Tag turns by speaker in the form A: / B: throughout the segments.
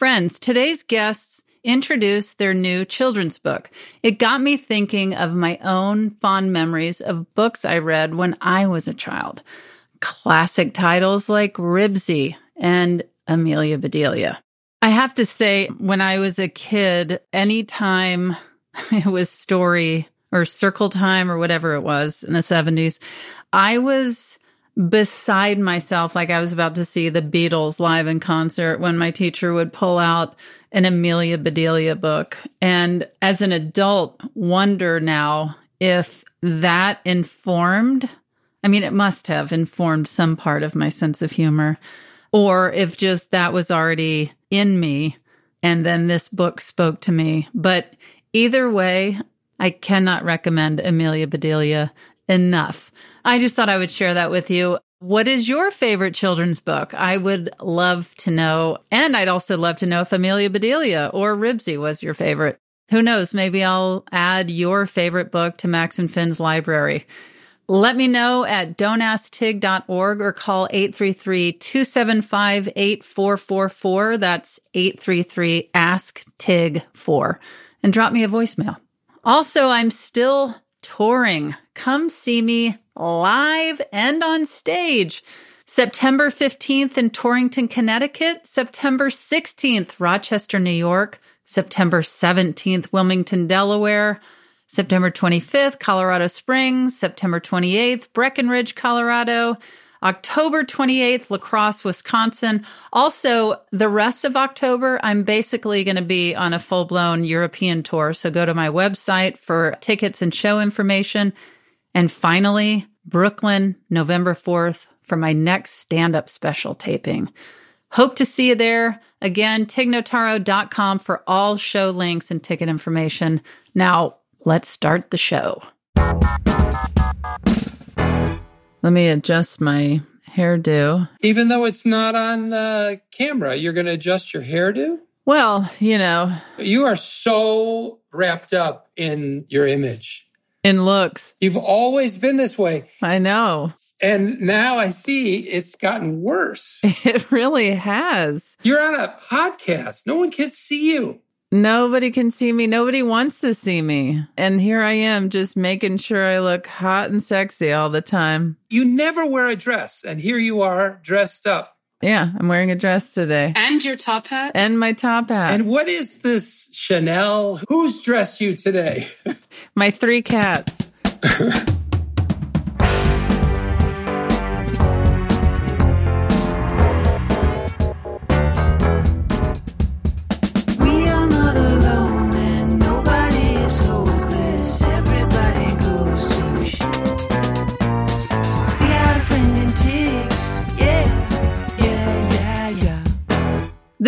A: Friends, today's guests introduced their new children's book. It got me thinking of my own fond memories of books I read when I was a child. Classic titles like Ribsy and Amelia Bedelia. I have to say, when I was a kid, anytime it was story or circle time or whatever it was in the 70s, I was beside myself like I was about to see the Beatles live in concert when my teacher would pull out an Amelia Bedelia book. And as an adult, wonder now if that informed, I mean, it must have informed some part of my sense of humor, or if just that was already in me. And then this book spoke to me. But either way, I cannot recommend Amelia Bedelia enough. I just thought I would share that with you. What is your favorite children's book? I would love to know. And I'd also love to know if Amelia Bedelia or Ribsy was your favorite. Who knows? Maybe I'll add your favorite book to Max and Finn's library. Let me know at dontasktig.org or call 833-275-8444. That's 833-ASK-TIG-4 and drop me a voicemail. Also, I'm still touring. Come see me live and on stage. September 15th in Torrington, Connecticut, September 16th, Rochester, New York, September 17th, Wilmington, Delaware, September 25th, Colorado Springs, September 28th, Breckenridge, Colorado, October 28th, La Crosse, Wisconsin. Also, the rest of October, I'm basically going to be on a full blown European tour. So go to my website for tickets and show information. And finally, Brooklyn, November 4th for my next stand up special taping. Hope to see you there. Again, tignotaro.com for all show links and ticket information. Now, let's start the show. Let me adjust my hairdo.
B: Even though it's not on the camera, you're going to adjust your hairdo?
A: Well, you know.
B: You are so wrapped up in your image.
A: In looks.
B: You've always been this way.
A: I know.
B: And now I see it's gotten worse.
A: It really has.
B: You're on a podcast. No one can see you.
A: Nobody can see me. Nobody wants to see me. And here I am just making sure I look hot and sexy all the time.
B: You never wear a dress. And here you are dressed up.
A: Yeah, I'm wearing a dress today.
C: And your top hat?
A: And my top hat.
B: And what is this Chanel? Who's dressed you today?
A: my three cats.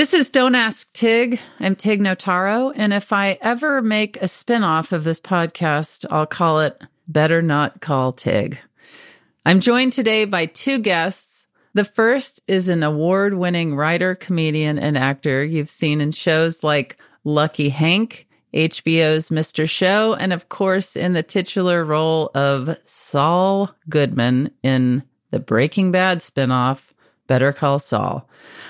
A: This is Don't Ask Tig. I'm Tig Notaro. And if I ever make a spinoff of this podcast, I'll call it Better Not Call Tig. I'm joined today by two guests. The first is an award winning writer, comedian, and actor you've seen in shows like Lucky Hank, HBO's Mr. Show, and of course in the titular role of Saul Goodman in the Breaking Bad spinoff, Better Call Saul.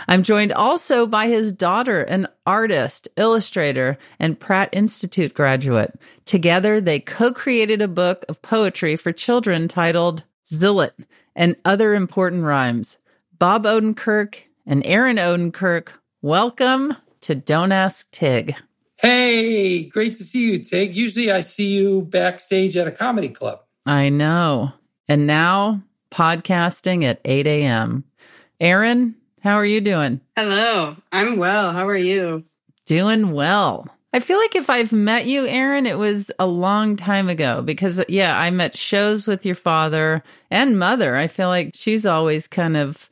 A: I'm joined also by his daughter, an artist, illustrator, and Pratt Institute graduate. Together, they co created a book of poetry for children titled Zilot and Other Important Rhymes. Bob Odenkirk and Erin Odenkirk, welcome to Don't Ask Tig.
B: Hey, great to see you, Tig. Usually I see you backstage at a comedy club.
A: I know. And now, podcasting at 8 a.m. Erin, how are you doing?
C: Hello, I'm well. How are you?
A: Doing well. I feel like if I've met you, Erin, it was a long time ago because, yeah, I met shows with your father and mother. I feel like she's always kind of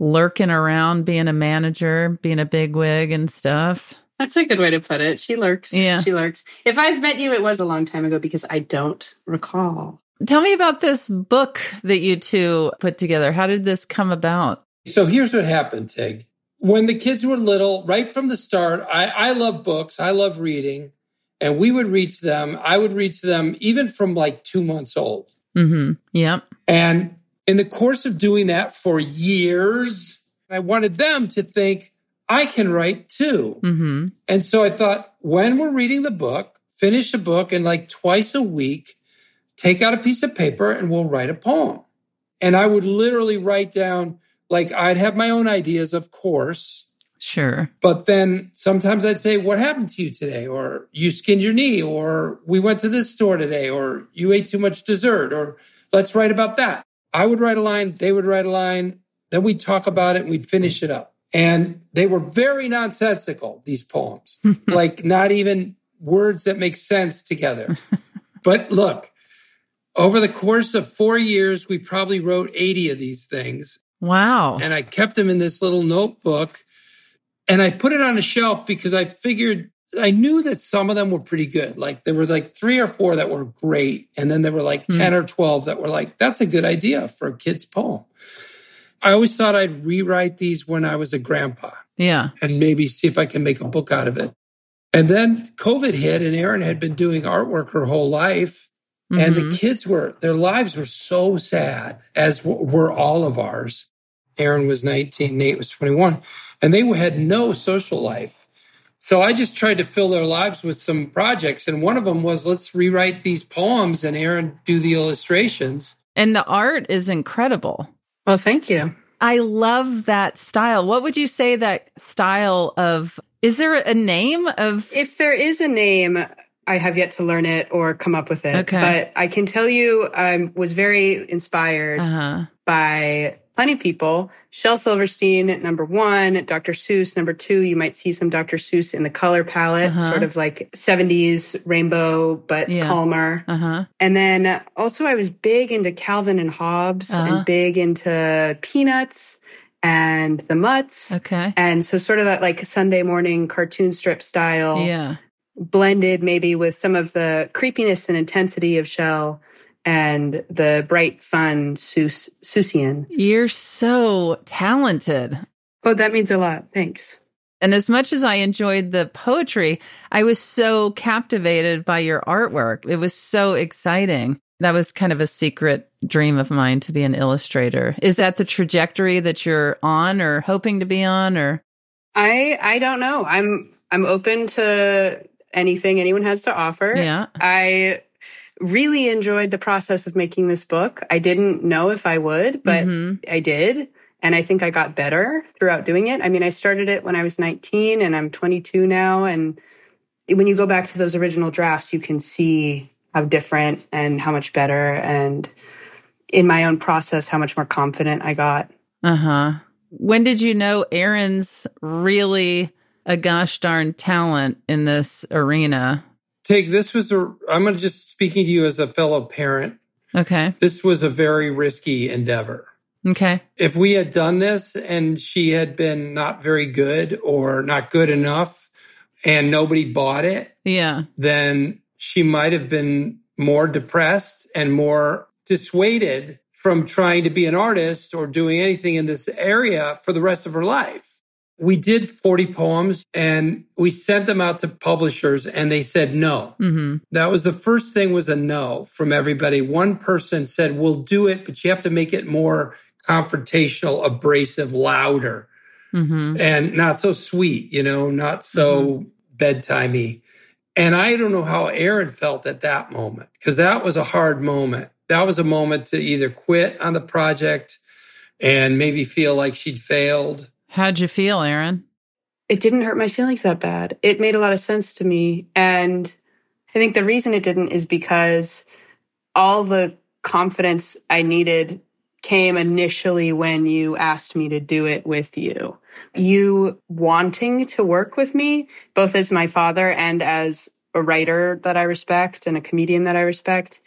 A: lurking around being a manager, being a bigwig and stuff.
C: That's a good way to put it. She lurks.
A: Yeah.
C: She lurks. If I've met you, it was a long time ago because I don't recall.
A: Tell me about this book that you two put together. How did this come about?
B: So here's what happened, Tig. When the kids were little, right from the start, I, I love books. I love reading. And we would read to them. I would read to them even from like two months old.
A: Mm-hmm. Yep.
B: And in the course of doing that for years, I wanted them to think I can write too.
A: Mm-hmm.
B: And so I thought, when we're reading the book, finish the book and like twice a week, take out a piece of paper and we'll write a poem. And I would literally write down, like, I'd have my own ideas, of course.
A: Sure.
B: But then sometimes I'd say, What happened to you today? Or you skinned your knee, or we went to this store today, or you ate too much dessert, or let's write about that. I would write a line, they would write a line, then we'd talk about it and we'd finish it up. And they were very nonsensical, these poems, like not even words that make sense together. but look, over the course of four years, we probably wrote 80 of these things.
A: Wow.
B: And I kept them in this little notebook and I put it on a shelf because I figured I knew that some of them were pretty good. Like there were like three or four that were great. And then there were like 10 hmm. or 12 that were like, that's a good idea for a kid's poem. I always thought I'd rewrite these when I was a grandpa
A: Yeah.
B: and maybe see if I can make a book out of it. And then COVID hit and Erin had been doing artwork her whole life. And the
A: Mhm.
B: kids were, their lives were so sad, as were all of ours. Erin was 19, Nate was 21, and they had no social life. So I just tried to fill their lives with some projects. And one of them was let's rewrite these poems and Erin do the illustrations.
A: and the art is incredible.
C: Well, thank you.
A: I love that style. What would you say that style of is there a name of
C: If there is a name, I have yet to learn it or come up with it.
A: Okay.
C: But I can tell you, I was very inspired
A: uh-huh.
C: by plenty of people. Shel Silverstein, number one, Dr. Seuss, number two. You might see some Dr. Seuss in the color palette,
A: Uh-huh.
C: sort of like 70s rainbow, but
A: Yeah.
C: calmer.
A: Uh-huh.
C: And then also I was big into Calvin and Hobbes
A: Uh-huh.
C: and big into Peanuts and the Mutts.
A: Okay.
C: And so sort of that like Sunday morning cartoon strip style
A: Yeah.
C: Blended maybe with some of the creepiness and intensity of Shel and the bright, fun Seussian.
A: You're so talented.
C: Oh, that means a lot. Thanks.
A: And as much as I enjoyed the poetry, I was so captivated by your artwork. It was so exciting. That was kind of a secret dream of mine to be an illustrator. Is that the trajectory that you're on or hoping to be on or
C: I I don't know. I'm I'm open to anything anyone has to offer.
A: yeah.
C: I really enjoyed the process of making this book. I didn't know if I would, but
A: Mhm.
C: I did. And I think I got better throughout doing it. I mean, I started it when I was 19 and I'm 22 now. And when you go back to those original drafts, you can see how different and how much better. And in my own process, how much more confident I got.
A: Uh-huh. When did you know Erin's really a gosh darn talent in this arena?
B: Take this was a, I'm going to just speaking to you as a fellow parent.
A: Okay.
B: This was a very risky endeavor.
A: Okay.
B: if we had done this and she had been not very good or not good enough and nobody bought it,
A: Yeah.
B: then she might have been more depressed and more dissuaded from trying to be an artist or doing anything in this area for the rest of her life. We did 40 poems and we sent them out to publishers and they said no.
A: Mhm.
B: That was the first thing was a no from everybody. One person said, we'll do it, but you have to make it more confrontational, abrasive, louder,
A: Mhm.
B: and not so sweet, you know, not so bedtimey. And I don't know how Erin felt at that moment because that was a hard moment. That was a moment to either quit on the project and maybe feel like she'd failed.
A: How'd you feel, Erin?
C: it didn't hurt my feelings that bad. It made a lot of sense to me. And I think the reason it didn't is because all the confidence I needed came initially when you asked me to do it with you. You wanting to work with me, both as my father and as a writer that I respect and a comedian that I respect.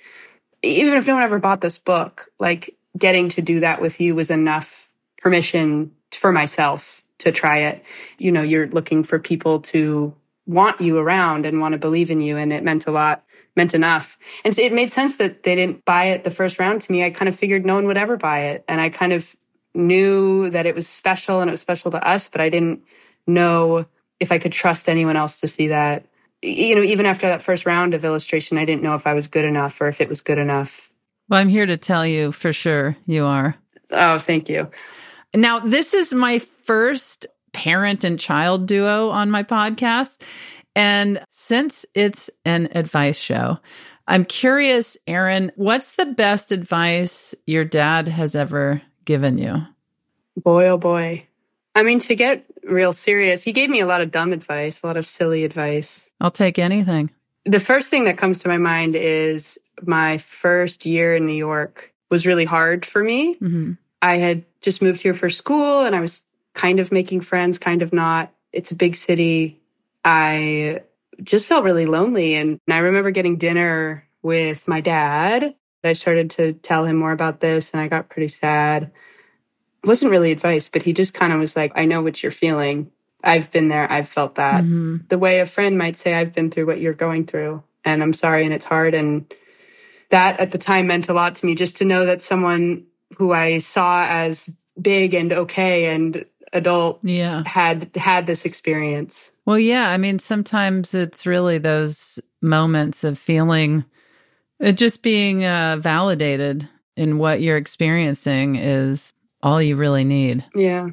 C: Even if no one ever bought this book, like getting to do that with you was enough permission for myself to try it. You know, you're looking for people to want you around and want to believe in you. And it meant a lot, meant enough. And so it made sense that they didn't buy it the first round to me. I kind of figured no one would ever buy it. And I kind of knew that it was special and it was special to us, but I didn't know if I could trust anyone else to see that. You know, even after that first round of illustration, I didn't know if I was good enough or if it was good enough.
A: Well, I'm here to tell you for sure you are.
C: Oh, thank you.
A: Now, this is my first parent and child duo on my podcast. And since it's an advice show, I'm curious, Erin, what's the best advice your dad has ever given you?
C: Boy, oh boy. I mean, to get real serious, he gave me a lot of dumb advice, a lot of silly advice.
A: I'll take anything.
C: The first thing that comes to my mind is my first year in New York was really hard for me. Mm-hmm. I had just moved here for school and I was kind of making friends, kind of not. It's a big city. I just felt really lonely. And I remember getting dinner with my dad. I started to tell him more about this and I got pretty sad. It wasn't really advice, but he just kind of was like, I know what you're feeling. I've been there. I've felt that. Mm-hmm. The way a friend might say, I've been through what you're going through and I'm sorry and it's hard. And that at the time meant a lot to me just to know that someone who I saw as big and okay and adult
A: yeah.
C: had had this experience.
A: Well, yeah, I mean sometimes it's really those moments of feeling uh, just being uh, validated in what you're experiencing is all you really need.
C: Yeah.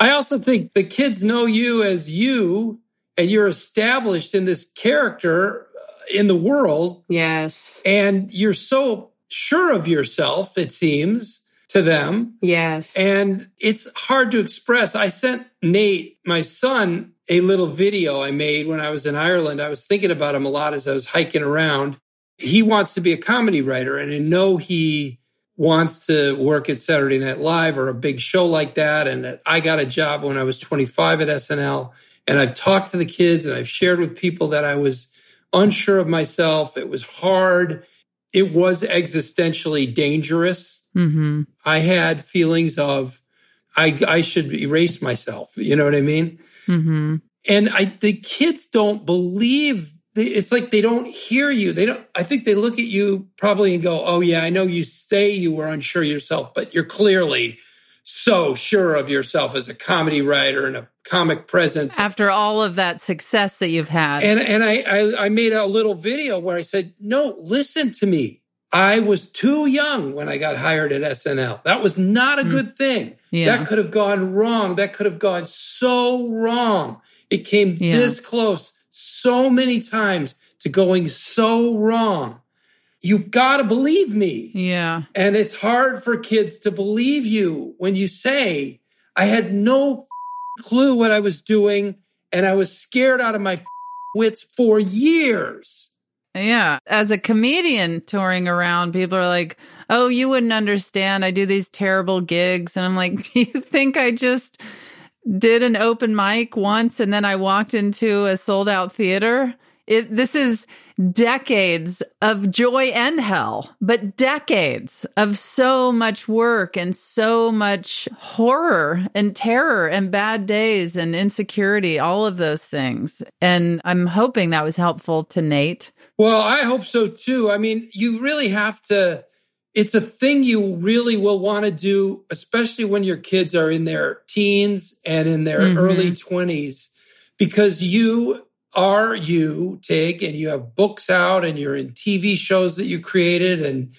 B: I also think the kids know you as you and you're established in this character uh, in the world.
C: Yes.
B: And you're so sure of yourself, it seems, to them.
C: Yes.
B: And it's hard to express. I sent Nate, my son, a little video I made when I was in Ireland. I was thinking about him a lot as I was hiking around. He wants to be a comedy writer, and I know he wants to work at Saturday Night Live or a big show like that. And I got a job when I was 25 at SNL. And I've talked to the kids and I've shared with people that I was unsure of myself. It was hard. It was existentially dangerous
A: Mm-hmm.
B: I had feelings of I I should erase myself. You know what I mean?
A: Mm-hmm.
B: And I the kids don't believe. It's like they don't hear you. They don't. I think they look at you probably and go, "Oh yeah, I know you say you were unsure yourself, but you're clearly." so sure of yourself as a comedy writer and a comic presence
A: after all of that success that you've had
B: and and I, I i made a little video where i said no listen to me I was too young when I got hired at SNL. That was not a mm. good thing.
A: Yeah.
B: That could have gone wrong. That could have gone so wrong. It came yeah. this close so many times to going so wrong. You gotta believe me.
A: Yeah.
B: And it's hard for kids to believe you when you say, I had no clue what I was doing and I was scared out of my wits for years.
A: Yeah. As a comedian touring around, people are like, oh, you wouldn't understand. I do these terrible gigs. And I'm like, do you think I just did an open mic once and then I walked into a sold out theater? It, this is decades of joy and hell, but decades of so much work and so much horror and terror and bad days and insecurity, all of those things. And I'm hoping that was helpful to Nate
B: well, I hope so too. I mean, you really have to, it's a thing you really will want to do, especially when your kids are in their teens and in their mm-hmm. early 20s, because you are you, Tig, and you have books out and you're in TV shows that you created and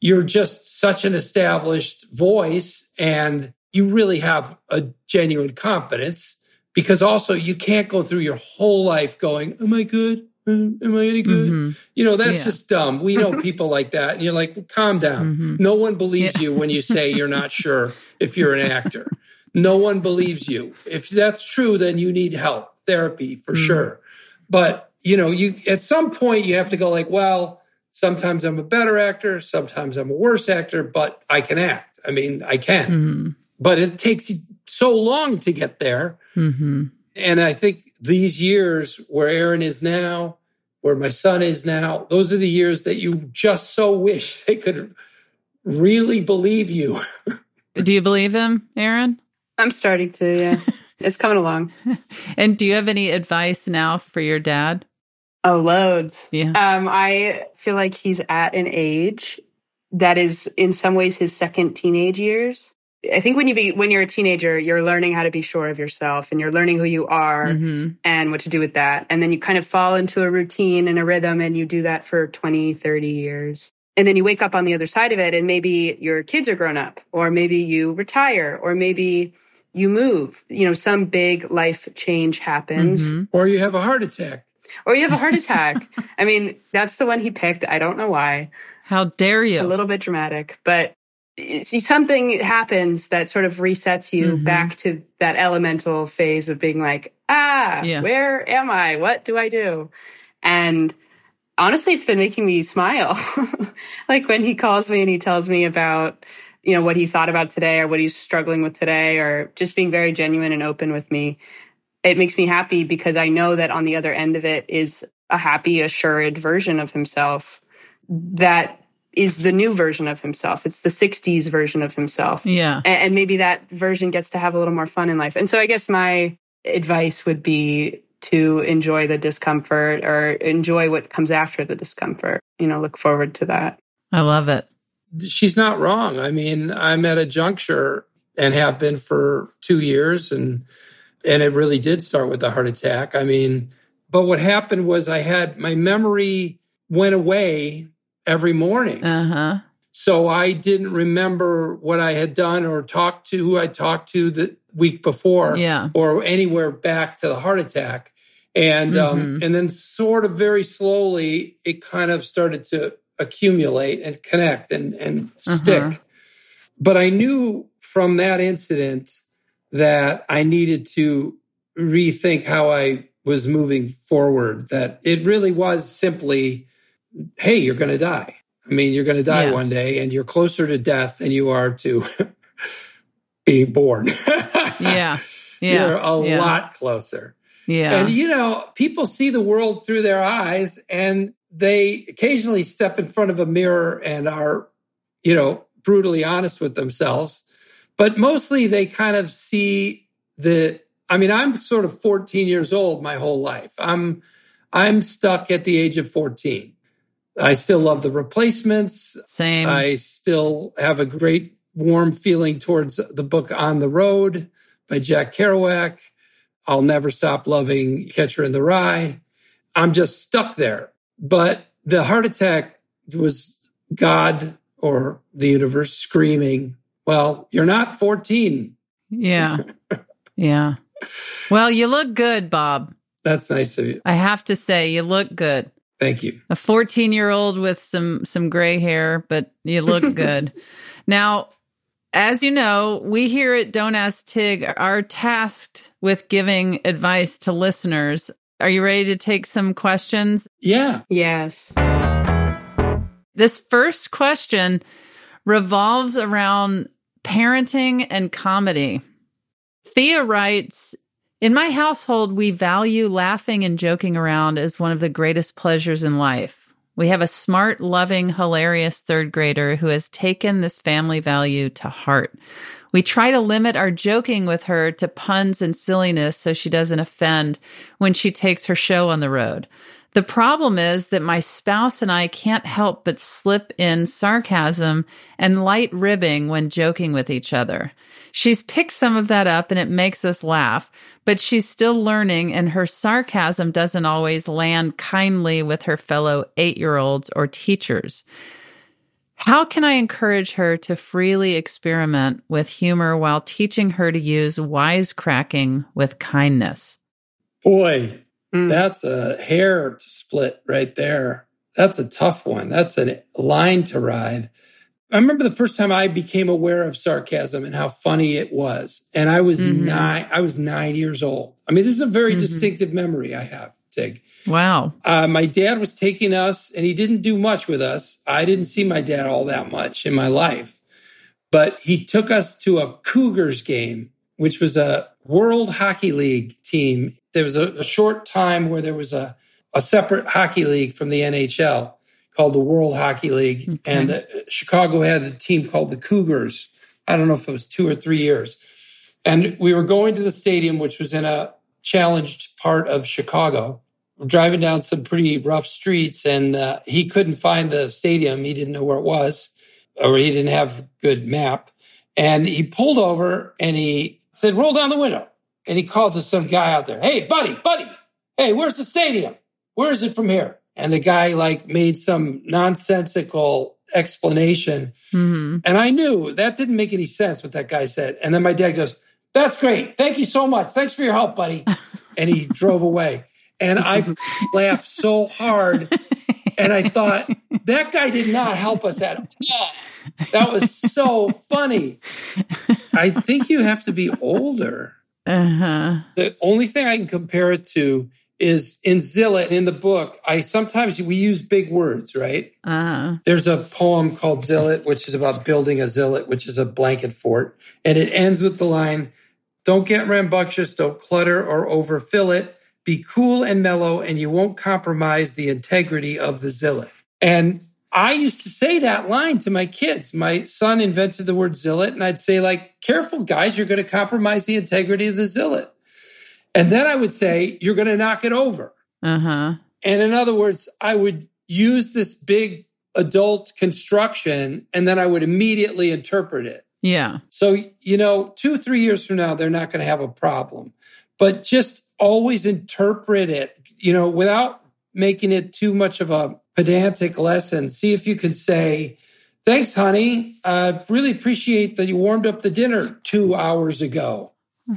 B: you're just such an established voice and you really have a genuine confidence because also you can't go through your whole life going, Am I good? Am I any good? Mm-hmm. You know, that's yeah. just dumb. We know people like that. And you're like, well, calm down. Mm-hmm. No one believes yeah. you when you say you're not sure if you're an actor. No one believes you. If that's true, then you need help, therapy for mm-hmm. sure. But, you know, you at some point you have to go like, well, sometimes I'm a better actor, sometimes I'm a worse actor, but I can act. I mean, I can.
A: Mm-hmm.
B: But it takes so long to get there.
A: Mm-hmm.
B: And I think these years where Erin is now, where my son is now, those are the years that you just so wish they could really believe you.
A: do you believe him, Erin?
C: I'm starting to, yeah. it's coming along.
A: and do you have any advice now for your dad?
C: Oh, loads.
A: Yeah.
C: Um, I feel like he's at an age that is in some ways his second teenage years. I think when you be when you're a teenager, you're learning how to be sure of yourself and you're learning who you are mm-hmm. and what to do with that. And then you kind of fall into a routine and a rhythm and you do that for 20, 30 years. And then you wake up on the other side of it and maybe your kids are grown up or maybe you retire or maybe you move. You know, some big life change happens.
A: Mhm.
B: Or you have a heart attack.
C: Or you have a heart attack. I mean, that's the one he picked. I don't know why.
A: How dare you?
C: A little bit dramatic, but see, something happens that sort of resets you
A: Mhm.
C: back to that elemental phase of being like, ah,
A: Yeah.
C: where am I? What do I do? And honestly, it's been making me smile. like when he calls me and he tells me about, you know, what he thought about today or what he's struggling with today or just being very genuine and open with me. It makes me happy because I know that on the other end of it is a happy, assured version of himself that is the new version of himself. It's the 60s version of himself.
A: yeah.
C: A- And maybe that version gets to have a little more fun in life. And so I guess my advice would be to enjoy the discomfort or enjoy what comes after the discomfort. You know, look forward to that.
A: I love it.
B: She's not wrong. I mean, I'm at a juncture and have been for two years and and it really did start with the heart attack. I mean, but what happened was I had my memory went away every morning.
A: Uh huh.
B: So I didn't remember what I had done or talked to who I talked to the week before
A: Yeah.
B: or anywhere back to the heart attack. And um,
A: Mhm.
B: and then sort of very slowly it kind of started to accumulate and connect and, and stick.
A: Uh-huh.
B: But I knew from that incident that I needed to rethink how I was moving forward, that it really was simply, hey, you're going to die. I mean, you're going to die
A: Yeah.
B: one day and you're closer to death than you are to being born.
A: Yeah. Yeah.
B: You're a
A: yeah.
B: lot closer.
A: Yeah.
B: And you know, people see the world through their eyes and they occasionally step in front of a mirror and are, you know, brutally honest with themselves. But mostly they kind of see the I mean, I'm sort of 14 years old my whole life. I'm I'm stuck at the age of 14. I still love the replacements.
A: Same.
B: I still have a great warm feeling towards the book On the Road by Jack Kerouac. I'll never stop loving Catcher in the Rye. I'm just stuck there. But the heart attack was God or the universe screaming, Well, you're not 14.
A: yeah. Yeah. Well, you look good, Bob.
B: That's nice of you.
A: I have to say, you look good.
B: Thank you.
A: A 14 year old with some some gray hair, but you look good. now, as you know, we here at Don't Ask Tig are tasked with giving advice to listeners. Are you ready to take some questions?
B: Yeah.
C: Yes.
A: This first question revolves around parenting and comedy. Thea writes In my household, we value laughing and joking around as one of the greatest pleasures in life. We have a smart, loving, hilarious third grader who has taken this family value to heart. We try to limit our joking with her to puns and silliness so she doesn't offend when she takes her show on the road. The problem is that my spouse and I can't help but slip in sarcasm and light ribbing when joking with each other. She's picked some of that up and it makes us laugh, but she's still learning and her sarcasm doesn't always land kindly with her fellow eight year olds or teachers. How can I encourage her to freely experiment with humor while teaching her to use wisecracking with kindness?
B: Boy,
C: Mm.
B: That's a hair to split right there. That's a tough one. That's a line to ride. I remember the first time I became aware of sarcasm and how funny it was. And I was
A: Mhm.
B: nine, I was nine years old. I mean, this is a very
A: Mhm.
B: distinctive memory I have, Tig.
A: Wow.
B: Uh, my dad was taking us and he didn't do much with us. I didn't see my dad all that much in my life, but he took us to a Cougars game, which was a World Hockey League team. There was a, a short time where there was a, a separate hockey league from the NHL called the World Hockey League.
A: Okay.
B: And the, Chicago had a team called the Cougars. I don't know if it was two or three years. And we were going to the stadium, which was in a challenged part of Chicago driving down some pretty rough streets and uh, he couldn't find the stadium. He didn't know where it was or he didn't have a good map. And he pulled over and he said, roll down the window. And he called to some guy out there. Hey, buddy, buddy. Hey, where's the stadium? Where is it from here? And the guy like made some nonsensical explanation.
A: hmm
B: And I knew that didn't make any sense what that guy said. And then my dad goes, That's great. Thank you so much. Thanks for your help, buddy. And he drove away. And I laughed so hard. And I thought, that guy did not help us at all. That was so funny. I think you have to be older.
A: Uh-huh.
B: The only thing I can compare it to is in Zilot in the book. I sometimes we use big words, right?
A: Uh-huh.
B: There's a poem called Zilot, which is about building a zilot, which is a blanket fort. And it ends with the line, don't get rambunctious, don't clutter or overfill it. Be cool and mellow, and you won't compromise the integrity of the zilot. And I used to say that line to my kids. My son invented the word zilot, and I'd say, like, careful, guys, you're going to compromise the integrity of the zilot. And then I would say, you're going to knock it over.
A: Uh-huh.
B: And in other words, I would use this big adult construction and then I would immediately interpret it.
A: Yeah.
B: So, you know, two, three years from now, they're not going to have a problem. But just always interpret it, you know, without making it too much of a pedantic lesson. See if you can say, Thanks, honey. I really appreciate that you warmed up the dinner two hours ago.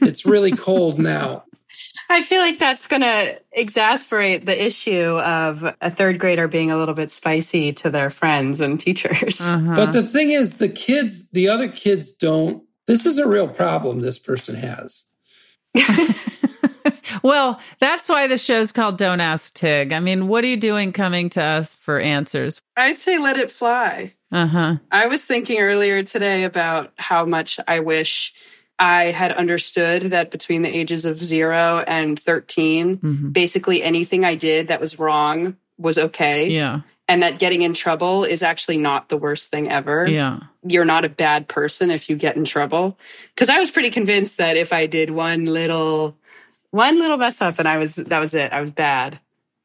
B: it's really cold now.
C: I feel like that's going to exasperate the issue of a third grader being a little bit spicy to their friends and teachers.
A: Uh-huh.
B: But the thing is, the kids, the other kids don't. This is a real problem this person has.
A: well, that's why the show's called Don't Ask Tig. I mean, what are you doing coming to us for answers?
C: I'd say let it fly.
A: Uh-huh.
C: I was thinking earlier today about how much I wish I had understood that between the ages of zero and 13,
A: Mhm.
C: basically anything I did that was wrong was okay.
A: Yeah.
C: And that getting in trouble is actually not the worst thing ever.
A: Yeah.
C: You're not a bad person if you get in trouble. Cause I was pretty convinced that if I did one little, one little mess up and I was, that was it. I was bad.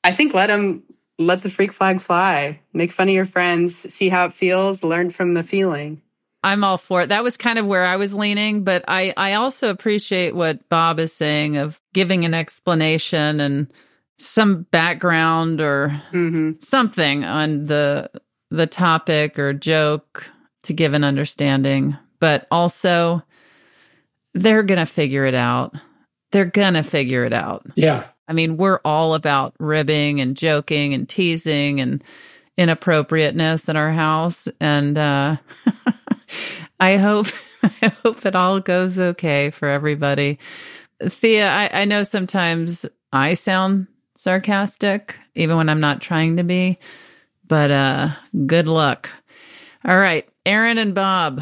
C: I think let them, let the freak flag fly. Make fun of your friends, see how it feels, learn from the feeling.
A: I'm all for it. That was kind of where I was leaning, but I, I also appreciate what Bob is saying of giving an explanation and some background or
C: hmm
A: something on the the topic or joke to give an understanding. But also they're gonna figure it out. They're gonna figure it out.
B: Yeah.
A: I mean, we're all about ribbing and joking and teasing and inappropriateness in our house. And uh, I hope I hope it all goes okay for everybody. Thea, I, I know sometimes I sound sarcastic, even when I'm not trying to be, but uh, good luck. All right, Erin and Bob,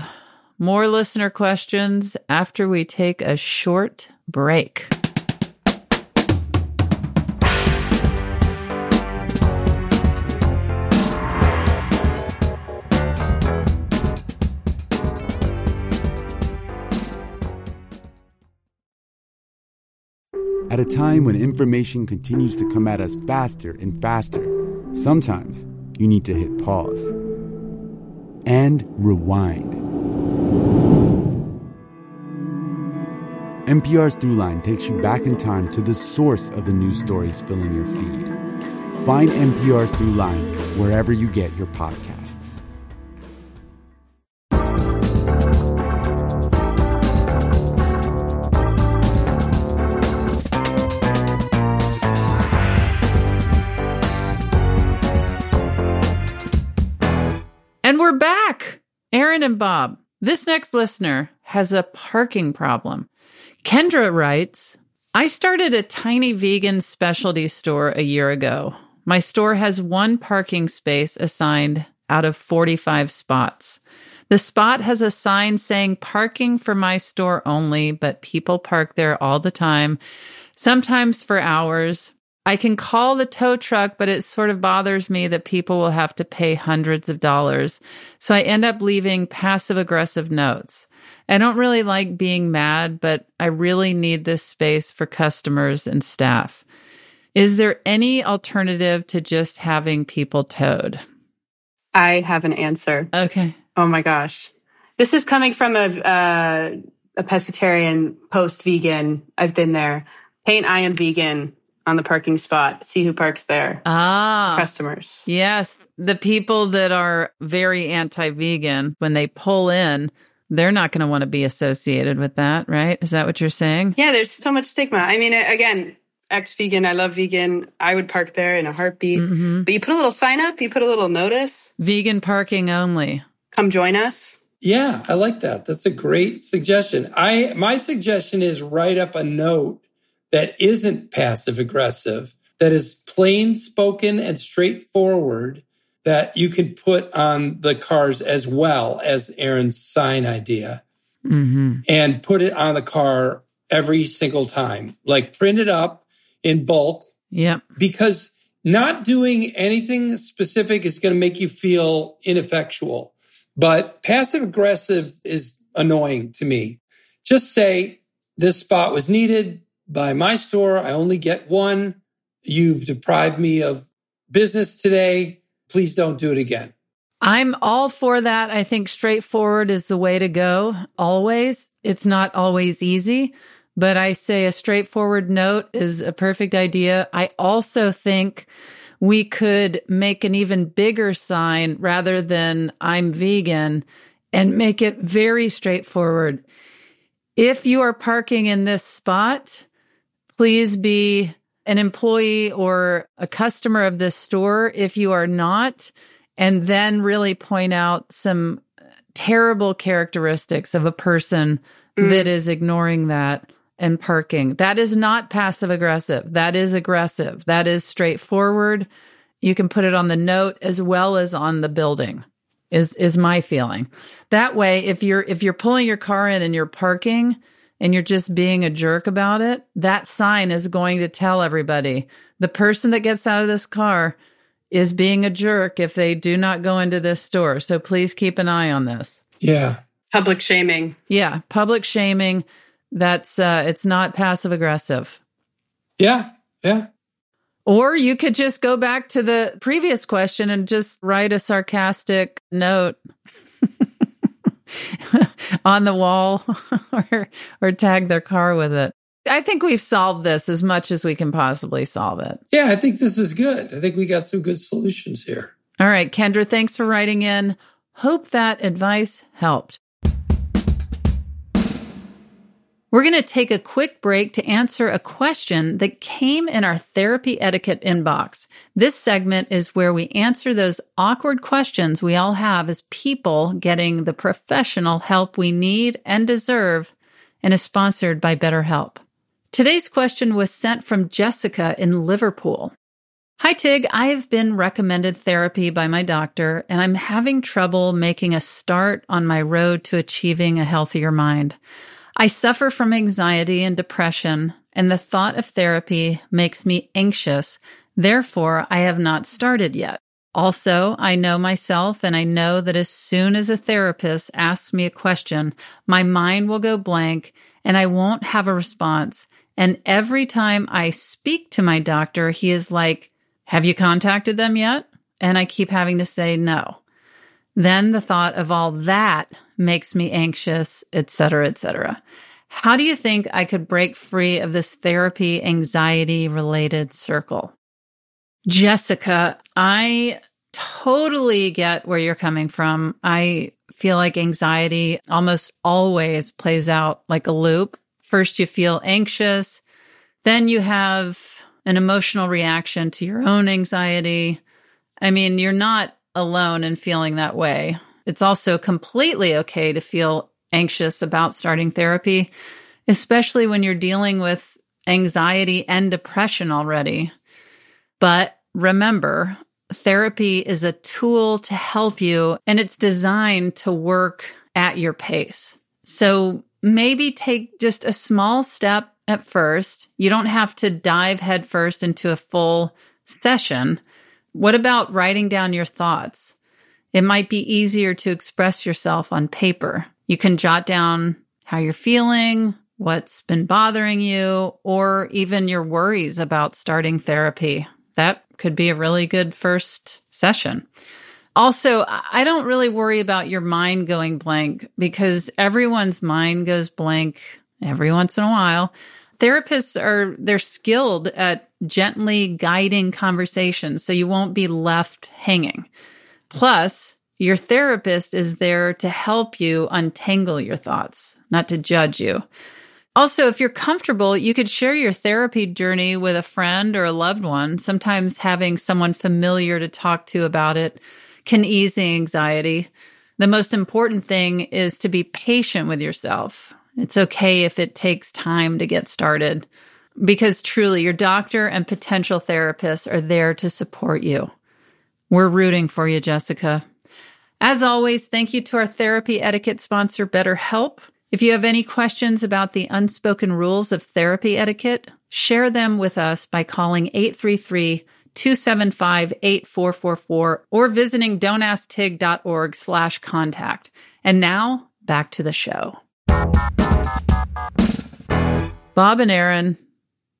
A: more listener questions after we take a short break.
D: At a time when information continues to come at us faster and faster, sometimes you need to hit pause and rewind. NPR's Throughline takes you back in time to the source of the news stories filling your feed. Find NPR's Throughline wherever you get your podcasts.
A: And we're back. Erin and Bob. This next listener has a parking problem. Kendra writes I started a tiny vegan specialty store a year ago. My store has one parking space assigned out of 45 spots. The spot has a sign saying parking for my store only, but people park there all the time, sometimes for hours. I can call the tow truck, but it sort of bothers me that people will have to pay hundreds of dollars. So I end up leaving passive aggressive notes. I don't really like being mad, but I really need this space for customers and staff. Is there any alternative to just having people towed?
C: I have an answer.
A: Okay.
C: Oh my gosh. This is coming from a, uh, a pescatarian post vegan. I've been there. Paint I am vegan on the parking spot. See who parks there.
A: Ah.
C: Customers.
A: Yes, the people that are very anti-vegan when they pull in they're not going to want to be associated with that, right? Is that what you're saying?
C: Yeah, there's so much stigma. I mean, again, ex vegan, I love vegan. I would park there in a heartbeat.
A: Mm-hmm.
C: But you put a little sign up, you put a little notice.
A: Vegan parking only.
C: Come join us.
B: Yeah, I like that. That's a great suggestion. I my suggestion is write up a note that isn't passive aggressive, that is plain spoken and straightforward that you can put on the cars as well as Erin's sign idea
A: mm-hmm.
B: and put it on the car every single time. Like print it up in bulk.
A: Yep.
B: Because not doing anything specific is going to make you feel ineffectual. But passive aggressive is annoying to me. Just say, this spot was needed by my store. I only get one. You've deprived me of business today. Please don't do it again.
A: I'm all for that. I think straightforward is the way to go always. It's not always easy, but I say a straightforward note is a perfect idea. I also think we could make an even bigger sign rather than I'm vegan and make it very straightforward. If you are parking in this spot, please be an employee or a customer of this store. If you are not, and then really point out some terrible characteristics of a person mm. that is ignoring that and parking. That is not passive aggressive. That is aggressive. That is straightforward. You can put it on the note as well as on the building. Is is my feeling. That way if you're if you're pulling your car in and you're parking and you're just being a jerk about it, that sign is going to tell everybody the person that gets out of this car is being a jerk if they do not go into this store. So please keep an eye on this.
B: Yeah.
C: Public shaming.
A: Yeah, public shaming. That's uh it's not passive aggressive.
B: Yeah. Yeah.
A: Or you could just go back to the previous question and just write a sarcastic note on the wall or or tag their car with it. I think we've solved this as much as we can possibly solve it.
B: Yeah, I think this is good. I think we got some good solutions here.
A: All right, Kendra, thanks for writing in. Hope that advice helped. We're going to take a quick break to answer a question that came in our therapy etiquette inbox. This segment is where we answer those awkward questions we all have as people getting the professional help we need and deserve and is sponsored by BetterHelp. Today's question was sent from Jessica in Liverpool. Hi, Tig. I have been recommended therapy by my doctor, and I'm having trouble making a start on my road to achieving a healthier mind. I suffer from anxiety and depression, and the thought of therapy makes me anxious. Therefore, I have not started yet. Also, I know myself and I know that as soon as a therapist asks me a question, my mind will go blank and I won't have a response. And every time I speak to my doctor, he is like, Have you contacted them yet? And I keep having to say no. Then the thought of all that makes me anxious, et cetera, et cetera. How do you think I could break free of this therapy anxiety related circle? Jessica, I totally get where you're coming from. I feel like anxiety almost always plays out like a loop. First, you feel anxious, then you have an emotional reaction to your own anxiety. I mean, you're not alone in feeling that way. It's also completely okay to feel anxious about starting therapy, especially when you're dealing with anxiety and depression already. But remember, therapy is a tool to help you and it's designed to work at your pace. So maybe take just a small step at first. You don't have to dive headfirst into a full session. What about writing down your thoughts? It might be easier to express yourself on paper. You can jot down how you're feeling, what's been bothering you, or even your worries about starting therapy. That could be a really good first session. Also, I don't really worry about your mind going blank because everyone's mind goes blank every once in a while. Therapists are they're skilled at gently guiding conversations so you won't be left hanging. Plus, Your therapist is there to help you untangle your thoughts, not to judge you. Also, if you're comfortable, you could share your therapy journey with a friend or a loved one. Sometimes having someone familiar to talk to about it can ease the anxiety. The most important thing is to be patient with yourself. It's okay if it takes time to get started because truly your doctor and potential therapists are there to support you. We're rooting for you, Jessica. As always, thank you to our therapy etiquette sponsor, BetterHelp. If you have any questions about the unspoken rules of therapy etiquette, share them with us by calling 833 275 8444 or visiting dontasktig.org slash contact. And now back to the show. Bob and Erin,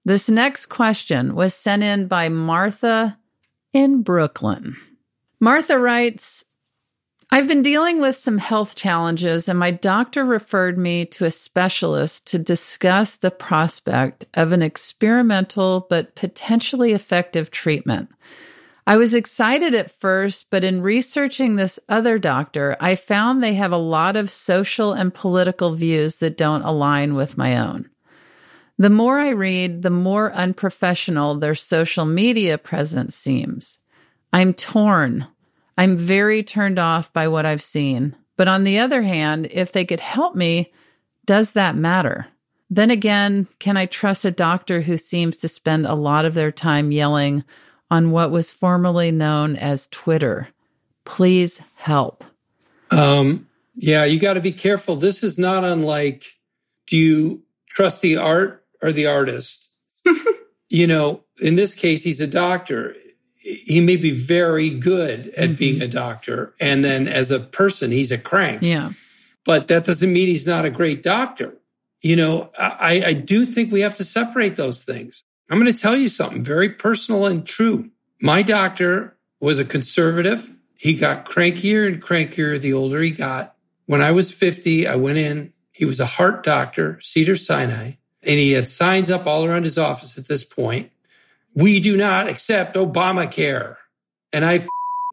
A: this next question was sent in by Martha in Brooklyn. Martha writes, I've been dealing with some health challenges, and my doctor referred me to a specialist to discuss the prospect of an experimental but potentially effective treatment. I was excited at first, but in researching this other doctor, I found they have a lot of social and political views that don't align with my own. The more I read, the more unprofessional their social media presence seems. I'm torn I'm very turned off by what I've seen. But on the other hand, if they could help me, does that matter? Then again, can I trust a doctor who seems to spend a lot of their time yelling on what was formerly known as Twitter? Please help.
B: Um, yeah, you got to be careful. This is not unlike do you trust the art or the artist? you know, in this case, he's a doctor he may be very good at mm-hmm. being a doctor. And then as a person, he's a crank.
A: Yeah.
B: But that doesn't mean he's not a great doctor. You know, I, I do think we have to separate those things. I'm going to tell you something very personal and true. My doctor was a conservative. He got crankier and crankier the older he got. When I was 50, I went in. He was a heart doctor, Cedar Sinai, and he had signs up all around his office at this point we do not accept Obamacare. And I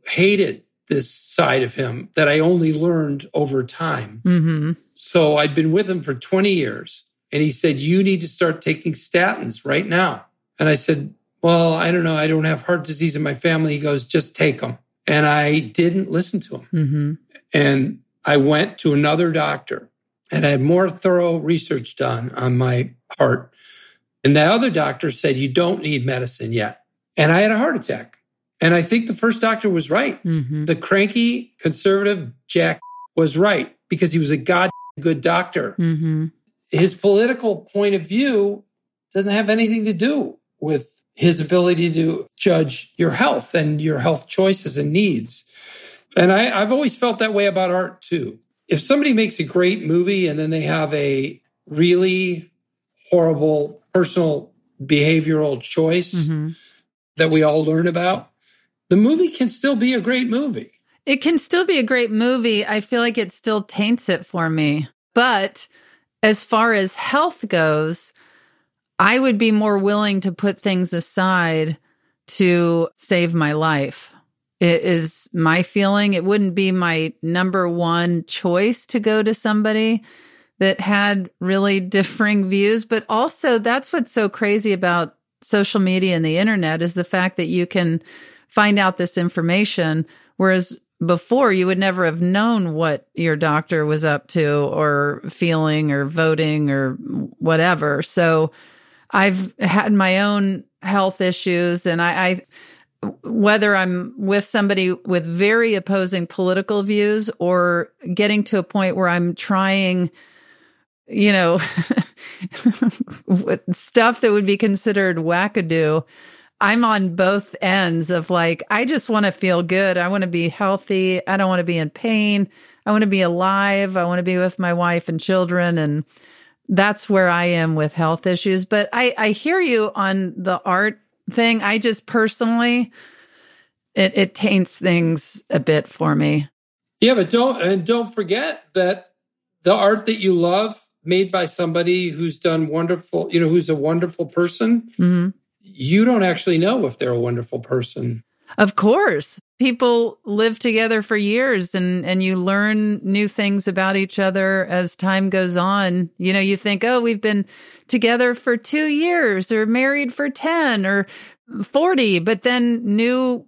B: hated this side of him that I only learned over time.
A: Mm-hmm.
B: So I'd been with him for 20 years. And he said, You need to start taking statins right now. And I said, Well, I don't know. I don't have heart disease in my family. He goes, Just take them. And I didn't listen to him.
A: Mm-hmm.
B: And I went to another doctor and I had more thorough research done on my heart. And the other doctor said, you don't need medicine yet. And I had a heart attack. And I think the first doctor was right.
A: Mm-hmm.
B: The cranky conservative Jack was right because he was a god good doctor.
A: Mm-hmm.
B: His political point of view doesn't have anything to do with his ability to judge your health and your health choices and needs. And I, I've always felt that way about art too. If somebody makes a great movie and then they have a really horrible personal behavioral choice
A: mm-hmm.
B: that we all learn about, the movie can still be a great movie.
A: It can still be a great movie. I feel like it still taints it for me. But as far as health goes, I would be more willing to put things aside to save my life. It is my feeling. It wouldn't be my number one choice to go to somebody that had really differing views. But also, that's what's so crazy about social media and the internet is the fact that you can find out this information. Whereas before, you would never have known what your doctor was up to or feeling or voting or whatever. So I've had my own health issues and I, I whether I'm with somebody with very opposing political views or getting to a point where I'm trying you know, stuff that would be considered wackadoo. I'm on both ends of like, I just want to feel good. I want to be healthy. I don't want to be in pain. I want to be alive. I want to be with my wife and children. And that's where I am with health issues. But I, I hear you on the art thing. I just personally, it, it taints things a bit for me.
B: Yeah, but don't, and don't forget that the art that you love made by somebody who's done wonderful, you know, who's a wonderful person,
A: mm-hmm.
B: you don't actually know if they're a wonderful person.
A: Of course. People live together for years and and you learn new things about each other as time goes on. You know you think oh we've been together for 2 years or married for 10 or 40 but then new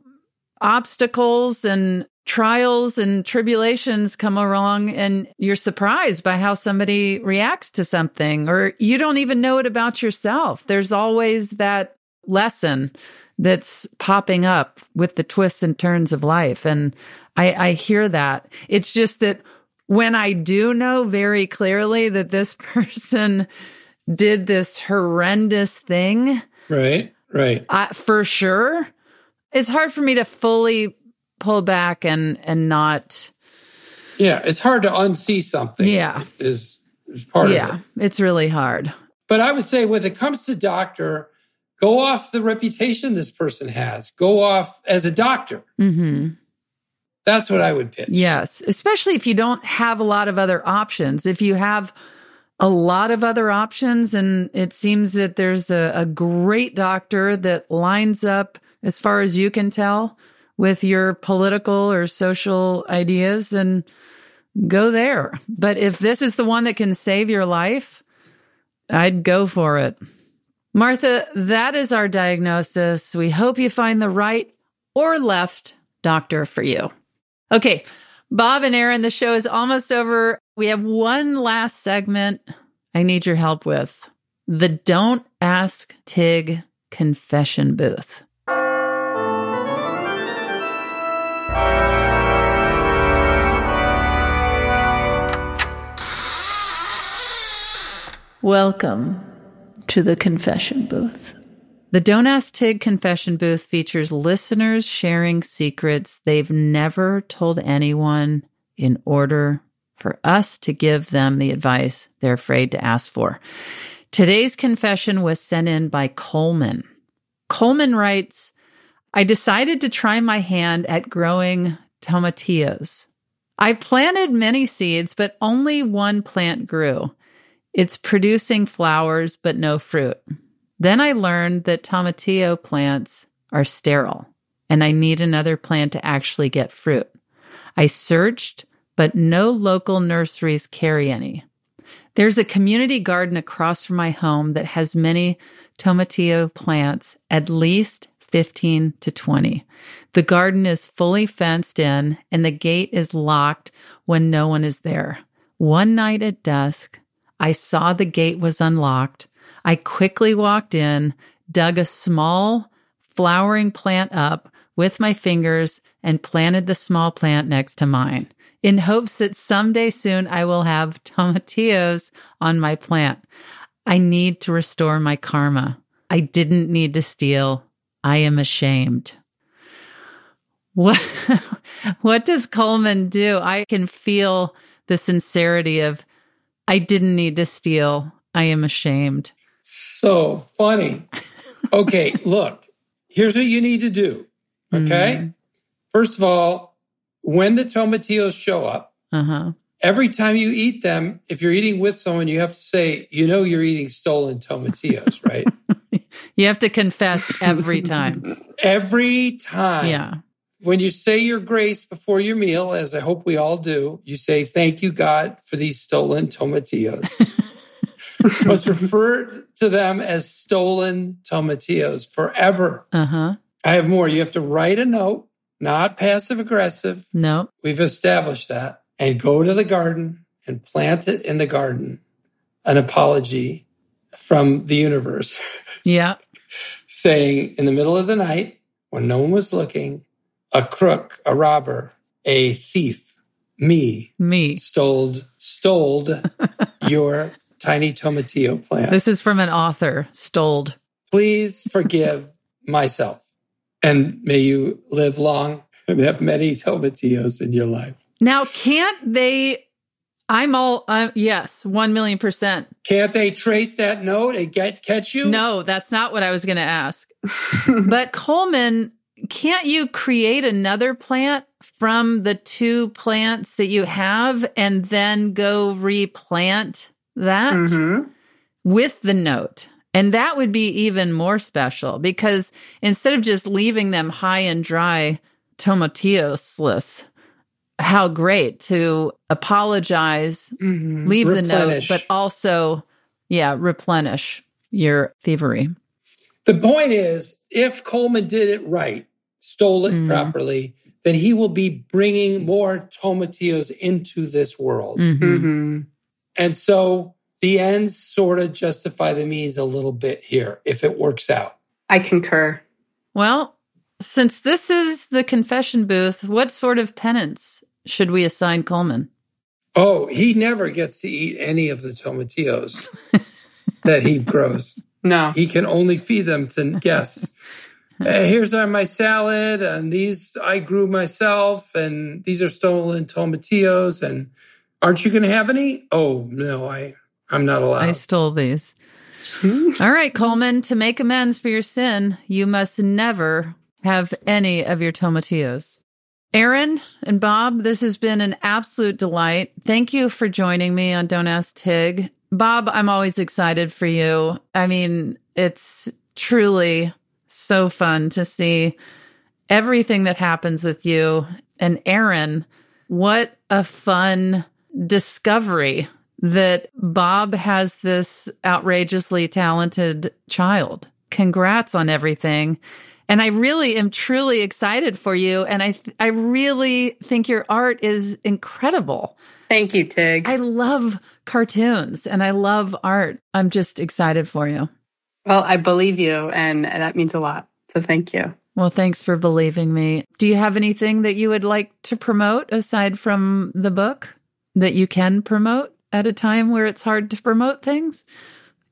A: obstacles and trials and tribulations come along and you're surprised by how somebody reacts to something or you don't even know it about yourself. There's always that lesson that's popping up with the twists and turns of life. And I, I hear that. It's just that when I do know very clearly that this person did this horrendous thing.
B: Right, right.
A: I, for sure. It's hard for me to fully pull back and and not
B: yeah it's hard to unsee something
A: yeah
B: is, is part
A: yeah,
B: of it
A: it's really hard
B: but i would say when it comes to doctor Go off the reputation this person has. Go off as a doctor.
A: Mm-hmm.
B: That's what I would pitch.
A: Yes, especially if you don't have a lot of other options. If you have a lot of other options, and it seems that there's a, a great doctor that lines up, as far as you can tell, with your political or social ideas, then go there. But if this is the one that can save your life, I'd go for it. Martha, that is our diagnosis. We hope you find the right or left doctor for you. Okay, Bob and Erin, the show is almost over. We have one last segment I need your help with the Don't Ask Tig confession booth. Welcome to the confession booth. The Don't Ask Tig confession booth features listeners sharing secrets they've never told anyone in order for us to give them the advice they're afraid to ask for. Today's confession was sent in by Coleman. Coleman writes, I decided to try my hand at growing tomatillos. I planted many seeds, but only one plant grew. It's producing flowers, but no fruit. Then I learned that tomatillo plants are sterile and I need another plant to actually get fruit. I searched, but no local nurseries carry any. There's a community garden across from my home that has many tomatillo plants, at least 15 to 20. The garden is fully fenced in and the gate is locked when no one is there. One night at dusk, I saw the gate was unlocked. I quickly walked in, dug a small flowering plant up with my fingers, and planted the small plant next to mine in hopes that someday soon I will have tomatillos on my plant. I need to restore my karma. I didn't need to steal. I am ashamed. What, what does Coleman do? I can feel the sincerity of I didn't need to steal. I am ashamed.
B: So funny. Okay, look, here's what you need to do. Okay. Mm. First of all, when the tomatillos show up, uh-huh. every time you eat them, if you're eating with someone, you have to say, you know, you're eating stolen tomatillos, right?
A: you have to confess every time.
B: every time.
A: Yeah.
B: When you say your grace before your meal, as I hope we all do, you say, Thank you, God, for these stolen tomatillos. must refer to them as stolen tomatillos forever.
A: Uh-huh.
B: I have more. You have to write a note, not passive aggressive.
A: No.
B: We've established that. And go to the garden and plant it in the garden. An apology from the universe.
A: Yeah.
B: saying in the middle of the night, when no one was looking, a crook, a robber, a thief, me,
A: me
B: stole stole your tiny tomatillo plant.
A: This is from an author, stole.
B: Please forgive myself, and may you live long and have many tomatillos in your life.
A: Now, can't they? I'm all uh, yes, one million percent.
B: Can't they trace that note and get catch you?
A: No, that's not what I was going to ask. but Coleman can't you create another plant from the two plants that you have and then go replant that mm-hmm. with the note? And that would be even more special because instead of just leaving them high and dry Tomatillos how great to apologize,
C: Mhm.
A: leave the note, but also, yeah, replenish your thievery.
B: The point is, if Coleman did it right, stole it
A: Mhm.
B: properly, then he will be bringing more tomatillos into this world.
A: Mhm.
C: Mhm.
B: And so the ends sort of justify the means a little bit here if it works out.
C: I concur.
A: Well, since this is the confession booth, what sort of penance should we assign Coleman?
B: Oh, he never gets to eat any of the tomatillos that he grows.
C: No.
B: He can only feed them to guests. "Uh, here's my salad, and these I grew myself, and these are stolen tomatillos. And aren't you going to have any? Oh no, I I'm not allowed.
A: I stole these. All right, Coleman, to make amends for your sin, you must never have any of your tomatillos. Erin and Bob, this has been an absolute delight. Thank you for joining me on Don't Ask Tig. Bob, I'm always excited for you. I mean, it's truly so fun to see everything that happens with you. And Erin, what a fun discovery that Bob has this outrageously talented child. Congrats on everything. And I really am truly excited for you. And I, th- I really think your art is incredible.
C: Thank you, Tig.
A: I love cartoons and I love art. I'm just excited for you.
C: Well, I believe you, and that means a lot. So thank you.
A: Well, thanks for believing me. Do you have anything that you would like to promote aside from the book that you can promote at a time where it's hard to promote things?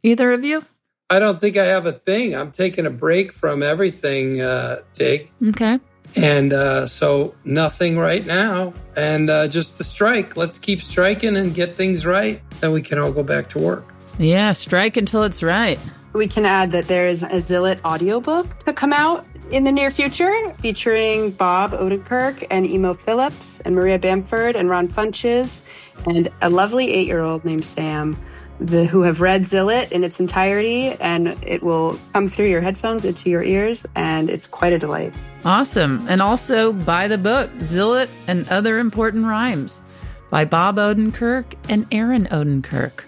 A: Either of you?
B: I don't think I have a thing. I'm taking a break from everything, uh, Tig.
A: Okay.
B: And uh, so nothing right now. And uh, just the strike. Let's keep striking and get things right. Then we can all go back to work.
A: Yeah, strike until it's right.
C: We can add that there is a Zilot audiobook to come out in the near future featuring Bob Odenkirk and Emo Phillips and Maria Bamford and Ron Funches and a lovely eight year old named Sam the, who have read Zilot in its entirety and it will come through your headphones into your ears and it's quite a delight.
A: Awesome. And also buy the book, Zilot and Other Important Rhymes by Bob Odenkirk and Erin Odenkirk.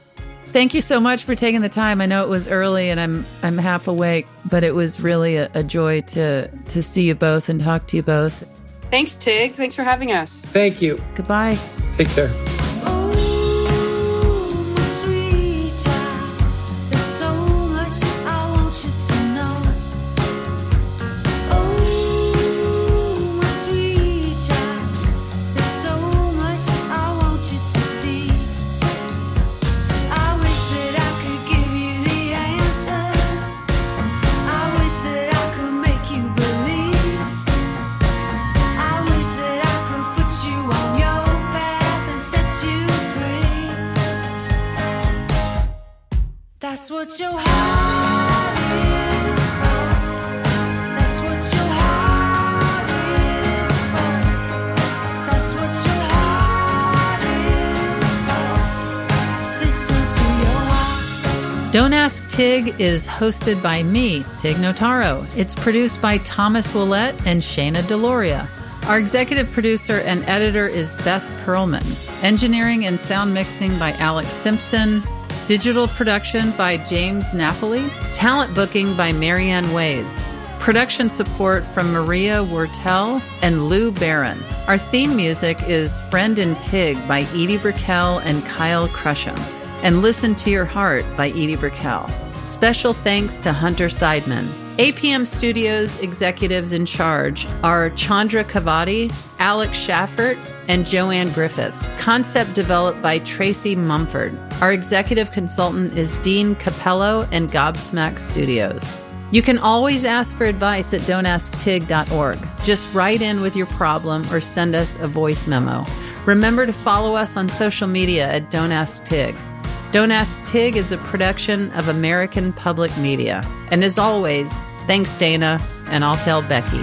A: Thank you so much for taking the time. I know it was early and I'm I'm half awake, but it was really a, a joy to to see you both and talk to you both.
C: Thanks, Tig. Thanks for having us.
B: Thank you.
A: Goodbye.
B: Take care.
A: Tig is hosted by me, Tig Notaro. It's produced by Thomas Willett and Shayna Deloria. Our executive producer and editor is Beth Perlman. Engineering and sound mixing by Alex Simpson. Digital production by James Napoli. Talent booking by Marianne Ways. Production support from Maria Wertel and Lou Barron. Our theme music is Friend and Tig by Edie Brickell and Kyle Crusham. And Listen to Your Heart by Edie Brickell. Special thanks to Hunter Seidman. APM Studios executives in charge are Chandra Kavadi, Alex Schaffert, and Joanne Griffith. Concept developed by Tracy Mumford. Our executive consultant is Dean Capello and Gobsmack Studios. You can always ask for advice at dontasktig.org. Just write in with your problem or send us a voice memo. Remember to follow us on social media at Don't Ask Tig. Don't Ask Tig is a production of American Public Media. And as always, thanks, Dana, and I'll tell Becky.